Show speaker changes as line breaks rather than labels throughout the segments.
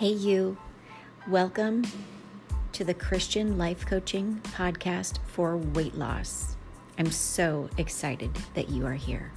Hey, you. Welcome to the Christian Life Coaching Podcast for Weight Loss. I'm so excited that you are here.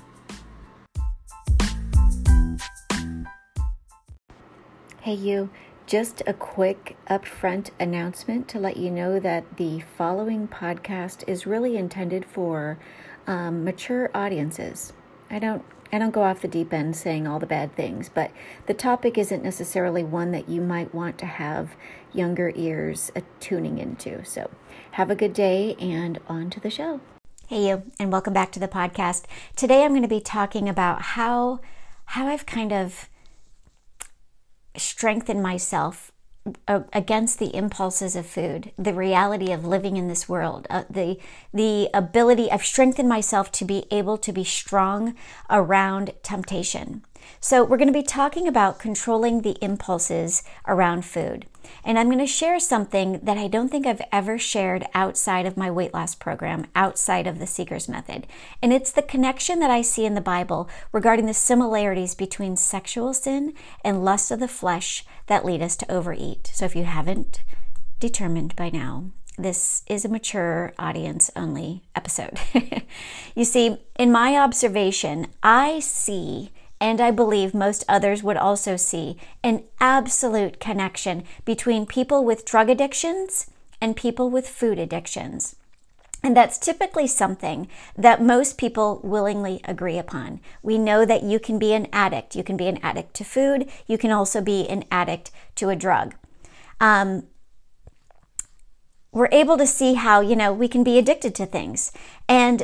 Hey, you. Just a quick upfront announcement to let you know that the following podcast is really intended for um, mature audiences. I don't I don't go off the deep end saying all the bad things, but the topic isn't necessarily one that you might want to have younger ears tuning into. So, have a good day and on to the show.
Hey you, and welcome back to the podcast. Today I'm going to be talking about how how I've kind of strengthened myself against the impulses of food, the reality of living in this world, uh, the the ability I've strengthened myself to be able to be strong around temptation. So we're going to be talking about controlling the impulses around food. And I'm going to share something that I don't think I've ever shared outside of my weight loss program, outside of the Seeker's Method. And it's the connection that I see in the Bible regarding the similarities between sexual sin and lust of the flesh that lead us to overeat. So if you haven't determined by now, this is a mature audience only episode. you see, in my observation, I see and I believe most others would also see an absolute connection between people with drug addictions and people with food addictions. And that's typically something that most people willingly agree upon. We know that you can be an addict. You can be an addict to food. You can also be an addict to a drug. Um, we're able to see how, you know, we can be addicted to things. And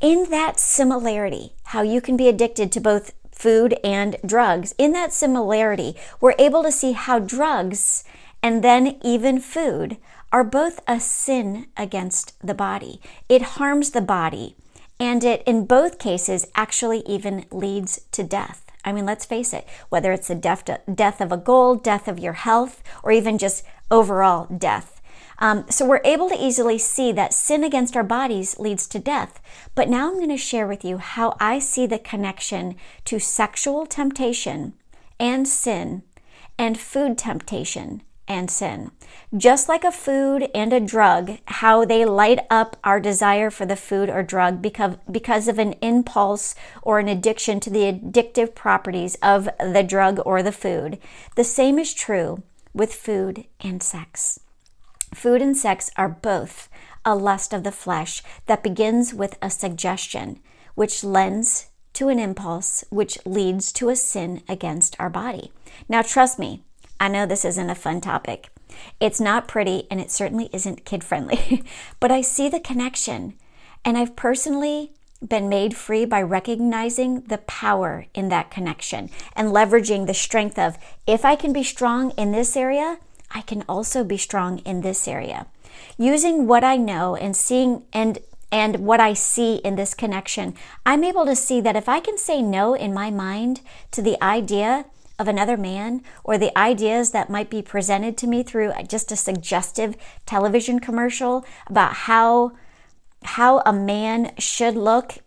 in that similarity, how you can be addicted to both food and drugs, in that similarity, we're able to see how drugs and then even food are both a sin against the body. It harms the body, and it, in both cases, actually even leads to death. I mean, let's face it, whether it's the death, death of a goal, death of your health, or even just overall death. Um, so we're able to easily see that sin against our bodies leads to death. But now I'm going to share with you how I see the connection to sexual temptation and sin and food temptation and sin. Just like a food and a drug, how they light up our desire for the food or drug because, because of an impulse or an addiction to the addictive properties of the drug or the food. The same is true with food and sex. Food and sex are both a lust of the flesh that begins with a suggestion, which lends to an impulse, which leads to a sin against our body. Now, trust me, I know this isn't a fun topic. It's not pretty and it certainly isn't kid friendly, but I see the connection. And I've personally been made free by recognizing the power in that connection and leveraging the strength of if I can be strong in this area, I can also be strong in this area. Using what I know and seeing and and what I see in this connection, I'm able to see that if I can say no in my mind to the idea of another man or the ideas that might be presented to me through just a suggestive television commercial about how how a man should look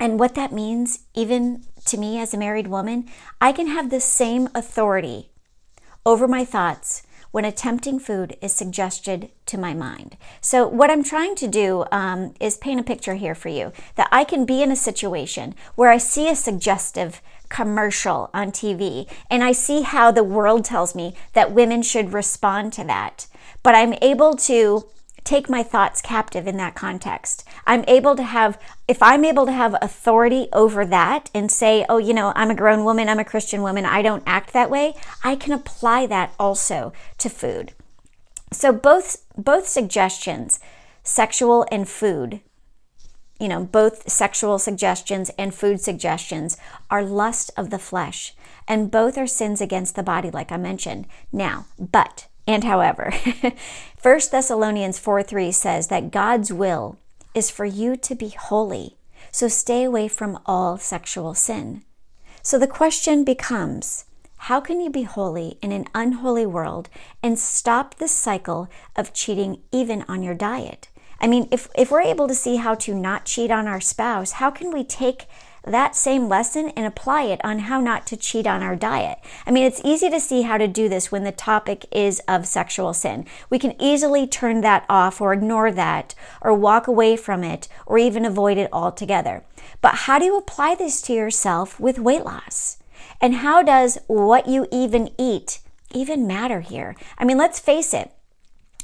and what that means even to me as a married woman, I can have the same authority over my thoughts when a tempting food is suggested to my mind. So, what I'm trying to do um, is paint a picture here for you that I can be in a situation where I see a suggestive commercial on TV and I see how the world tells me that women should respond to that. But I'm able to take my thoughts captive in that context. I'm able to have, if I'm able to have authority over that and say, oh, you know, I'm a grown woman, I'm a Christian woman, I don't act that way, I can apply that also to food. So both both suggestions, sexual and food, you know, both sexual suggestions and food suggestions are lust of the flesh, and both are sins against the body, like I mentioned. Now, but and however, 1 Thessalonians 4 3 says that God's will is for you to be holy, so stay away from all sexual sin. So the question becomes how can you be holy in an unholy world and stop the cycle of cheating even on your diet? I mean, if, if we're able to see how to not cheat on our spouse, how can we take that same lesson and apply it on how not to cheat on our diet. I mean, it's easy to see how to do this when the topic is of sexual sin. We can easily turn that off or ignore that or walk away from it or even avoid it altogether. But how do you apply this to yourself with weight loss? And how does what you even eat even matter here? I mean, let's face it.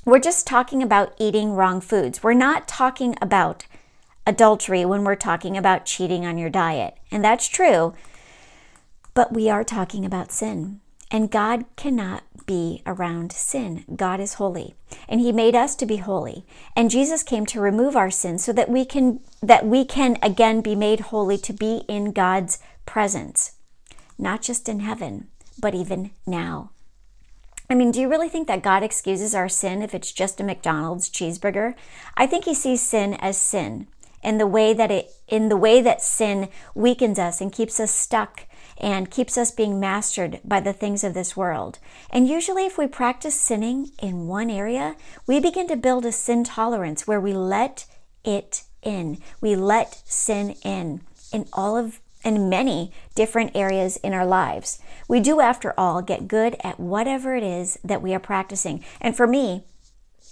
We're just talking about eating wrong foods. We're not talking about adultery when we're talking about cheating on your diet. And that's true. But we are talking about sin. And God cannot be around sin. God is holy, and he made us to be holy. And Jesus came to remove our sins so that we can that we can again be made holy to be in God's presence. Not just in heaven, but even now. I mean, do you really think that God excuses our sin if it's just a McDonald's cheeseburger? I think he sees sin as sin in the way that it in the way that sin weakens us and keeps us stuck and keeps us being mastered by the things of this world. And usually if we practice sinning in one area, we begin to build a sin tolerance where we let it in. We let sin in in all of in many different areas in our lives. We do, after all, get good at whatever it is that we are practicing. And for me,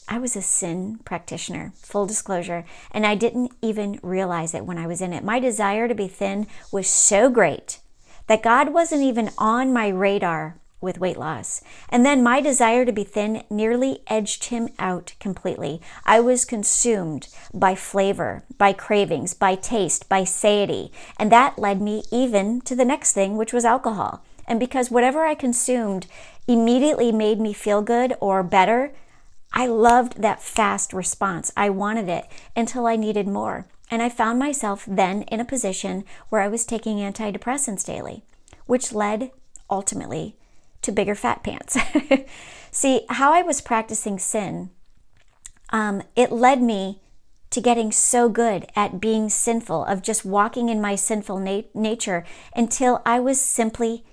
I was a sin practitioner, full disclosure, and I didn't even realize it when I was in it. My desire to be thin was so great that God wasn't even on my radar with weight loss. And then my desire to be thin nearly edged him out completely. I was consumed by flavor, by cravings, by taste, by satiety. And that led me even to the next thing, which was alcohol. And because whatever I consumed immediately made me feel good or better, I loved that fast response. I wanted it until I needed more. And I found myself then in a position where I was taking antidepressants daily, which led ultimately to bigger fat pants. See, how I was practicing sin, um, it led me to getting so good at being sinful, of just walking in my sinful nat- nature until I was simply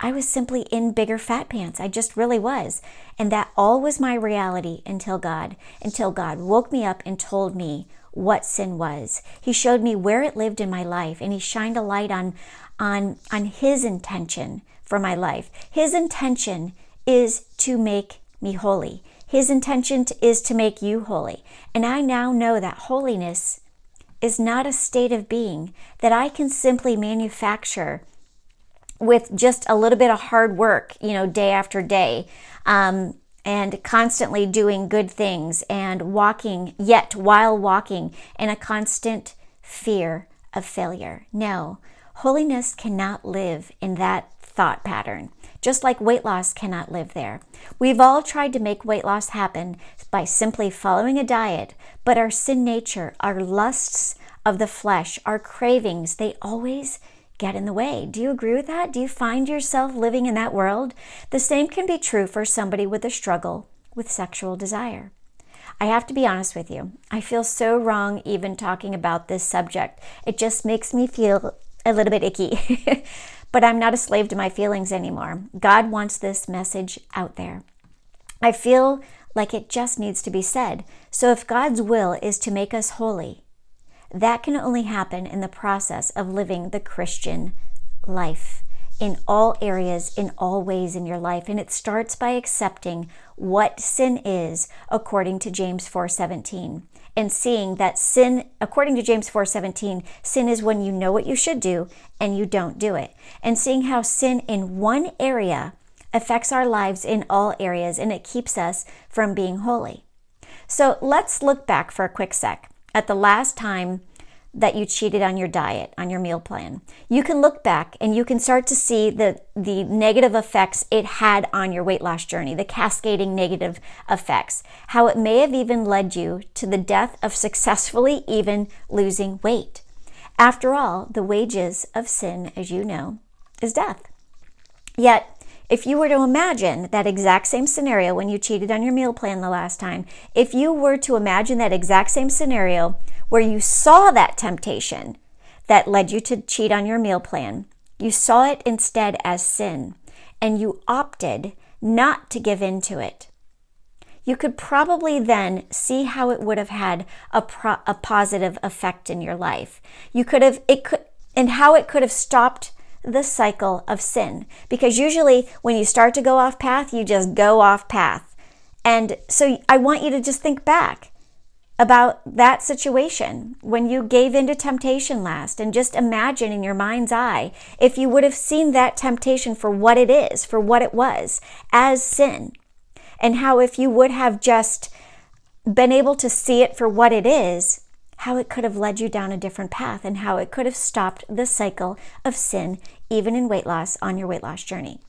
I was simply in bigger fat pants. I just really was. And that all was my reality until God, until God woke me up and told me what sin was. He showed me where it lived in my life and he shined a light on on on his intention for my life. His intention is to make me holy. His intention is to make you holy. And I now know that holiness is not a state of being that I can simply manufacture with just a little bit of hard work, you know, day after day, um, and constantly doing good things and walking, yet while walking in a constant fear of failure. No, holiness cannot live in that thought pattern, just like weight loss cannot live there. We've all tried to make weight loss happen by simply following a diet, but our sin nature, our lusts of the flesh, our cravings, they always get in the way. Do you agree with that? Do you find yourself living in that world? The same can be true for somebody with a struggle with sexual desire. I have to be honest with you. I feel so wrong even talking about this subject. It just makes me feel a little bit icky. but I'm not a slave to my feelings anymore. God wants this message out there. I feel like it just needs to be said. So if God's will is to make us holy, that can only happen in the process of living the Christian life in all areas, in all ways in your life. And it starts by accepting what sin is according to James 4:17 and seeing that sin according to James 4:17 sin is when you know what you should do and you don't do it and seeing how sin in one area affects our lives in all areas and it keeps us from being holy. So let's look back for a quick sec at the last time that you cheated on your diet, on your meal plan. You can look back and you can start to see the, the negative effects it had on your weight loss journey, the cascading negative effects, how it may have even led you to the death of successfully even losing weight. After all, the wages of sin, as you know, is death. Yet, if you were to imagine that exact same scenario when you cheated on your meal plan the last time, if you were to imagine that exact same scenario where you saw that temptation that led you to cheat on your meal plan. You saw it instead as sin, and you opted not to give in to it. You could probably then see how it would have had a, pro- a positive effect in your life. You could have, it could, and how it could have stopped the cycle of sin. Because usually when you start to go off path, you just go off path. And so I want you to just think back about that situation when you gave into temptation last and just imagine in your mind's eye if you would have seen that temptation for what it is, for what it was, as sin. And how if you would have just been able to see it for what it is, how it could have led you down a different path and how it could have stopped the cycle of sin, even in weight loss on your weight loss journey.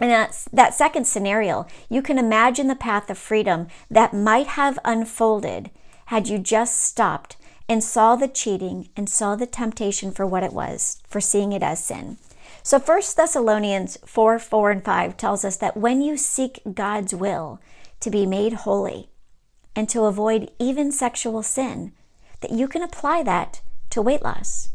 And that's that second scenario, you can imagine the path of freedom that might have unfolded had you just stopped and saw the cheating and saw the temptation for what it was, for seeing it as sin. So 1 Thessalonians 4 4 and 5 tells us that when you seek God's will to be made holy and to avoid even sexual sin, that you can apply that to weight loss.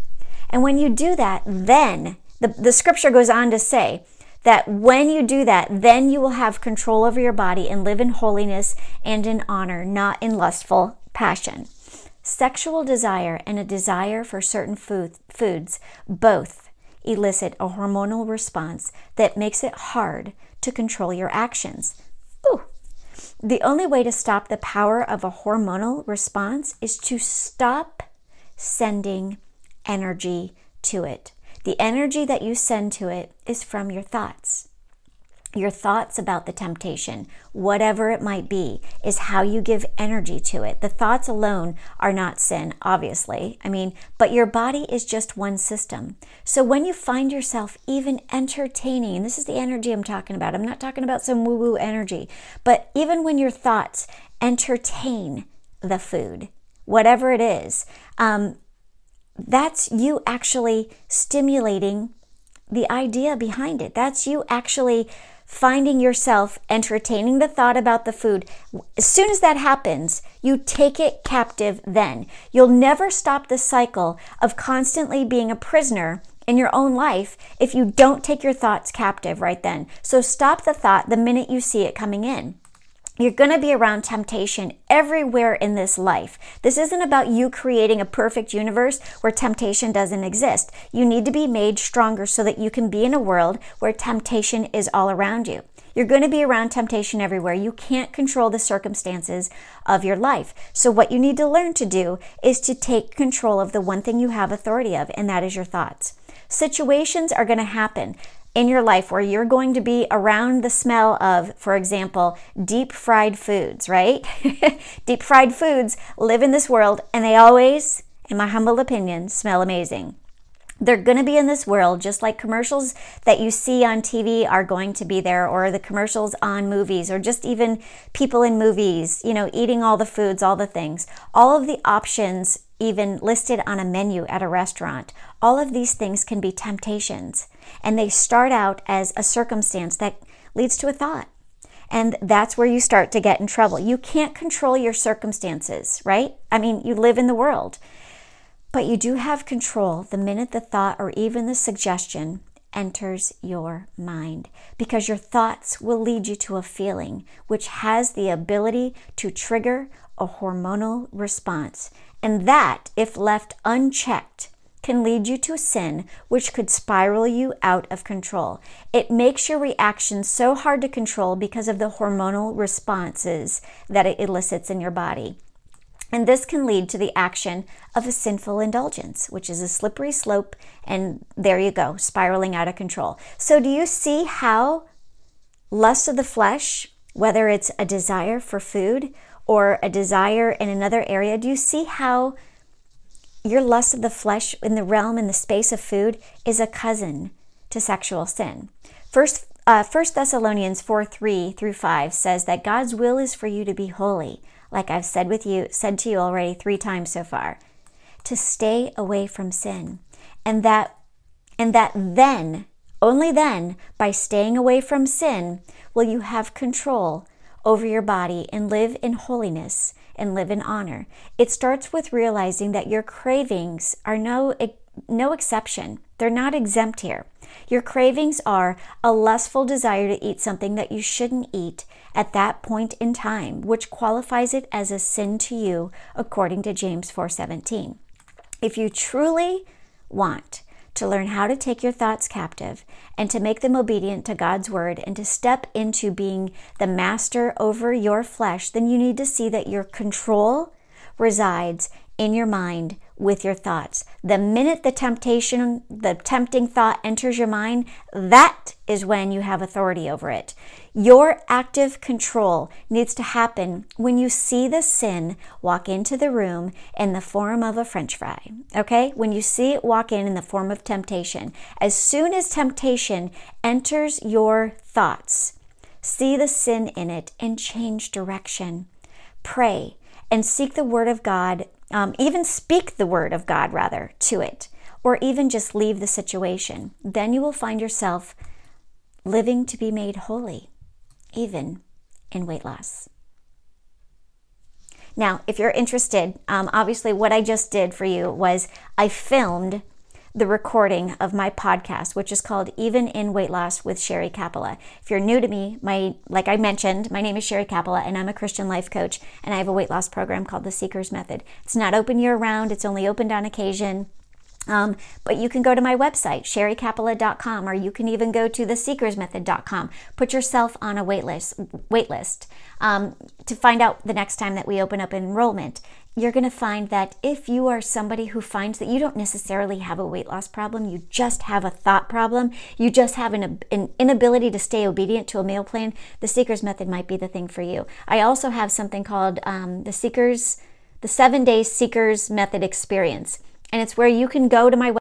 And when you do that, then the, the scripture goes on to say that when you do that, then you will have control over your body and live in holiness and in honor, not in lustful passion. Sexual desire and a desire for certain food, foods both elicit a hormonal response that makes it hard to control your actions. The only way to stop the power of a hormonal response is to stop sending energy to it. The energy that you send to it is from your thoughts your thoughts about the temptation, whatever it might be, is how you give energy to it. The thoughts alone are not sin, obviously. I mean, but your body is just one system. So when you find yourself even entertaining, and this is the energy I'm talking about, I'm not talking about some woo woo energy, but even when your thoughts entertain the food, whatever it is, um, that's you actually stimulating the idea behind it. That's you actually finding yourself entertaining the thought about the food, as soon as that happens, you take it captive then. You'll never stop the cycle of constantly being a prisoner in your own life if you don't take your thoughts captive right then. So stop the thought the minute you see it coming in. You're going to be around temptation everywhere in this life. This isn't about you creating a perfect universe where temptation doesn't exist. You need to be made stronger so that you can be in a world where temptation is all around you. You're going to be around temptation everywhere. You can't control the circumstances of your life. So, what you need to learn to do is to take control of the one thing you have authority of, and that is your thoughts. Situations are going to happen in your life where you're going to be around the smell of, for example, deep fried foods, right? deep fried foods live in this world and they always, in my humble opinion, smell amazing. They're going to be in this world just like commercials that you see on TV are going to be there, or the commercials on movies, or just even people in movies, you know, eating all the foods, all the things. All of the options, even listed on a menu at a restaurant, all of these things can be temptations. And they start out as a circumstance that leads to a thought. And that's where you start to get in trouble. You can't control your circumstances, right? I mean, you live in the world. But you do have control the minute the thought or even the suggestion enters your mind because your thoughts will lead you to a feeling which has the ability to trigger a hormonal response. And that, if left unchecked, can lead you to a sin, which could spiral you out of control. It makes your reaction so hard to control because of the hormonal responses that it elicits in your body. And this can lead to the action of a sinful indulgence, which is a slippery slope, and there you go, spiraling out of control. So, do you see how lust of the flesh, whether it's a desire for food or a desire in another area, do you see how your lust of the flesh in the realm in the space of food is a cousin to sexual sin. First, uh, 1 Thessalonians 4 3 through 5 says that God's will is for you to be holy, like I've said with you, said to you already three times so far, to stay away from sin. And that and that then, only then, by staying away from sin, will you have control over your body and live in holiness and live in honor. It starts with realizing that your cravings are no, no exception. They're not exempt here. Your cravings are a lustful desire to eat something that you shouldn't eat at that point in time, which qualifies it as a sin to you according to James 4:17. If you truly want to learn how to take your thoughts captive and to make them obedient to God's word and to step into being the master over your flesh, then you need to see that your control resides in your mind with your thoughts. The minute the temptation, the tempting thought enters your mind, that is when you have authority over it. Your active control needs to happen when you see the sin walk into the room in the form of a french fry. Okay? When you see it walk in in the form of temptation. As soon as temptation enters your thoughts, see the sin in it and change direction. Pray and seek the word of God um, even speak the word of God, rather, to it, or even just leave the situation. Then you will find yourself living to be made holy, even in weight loss. Now, if you're interested, um, obviously, what I just did for you was I filmed the recording of my podcast, which is called Even in Weight Loss with Sherry Capella. If you're new to me, my like I mentioned, my name is Sherry Capella and I'm a Christian life coach and I have a weight loss program called the Seekers Method. It's not open year round, it's only opened on occasion. Um, but you can go to my website, sherrycapella.com, or you can even go to theseekersmethod.com. Put yourself on a wait list, wait list um, to find out the next time that we open up enrollment. You're going to find that if you are somebody who finds that you don't necessarily have a weight loss problem, you just have a thought problem, you just have an, an inability to stay obedient to a meal plan, the Seekers Method might be the thing for you. I also have something called um, the Seekers, the Seven Day Seekers Method Experience and it's where you can go to my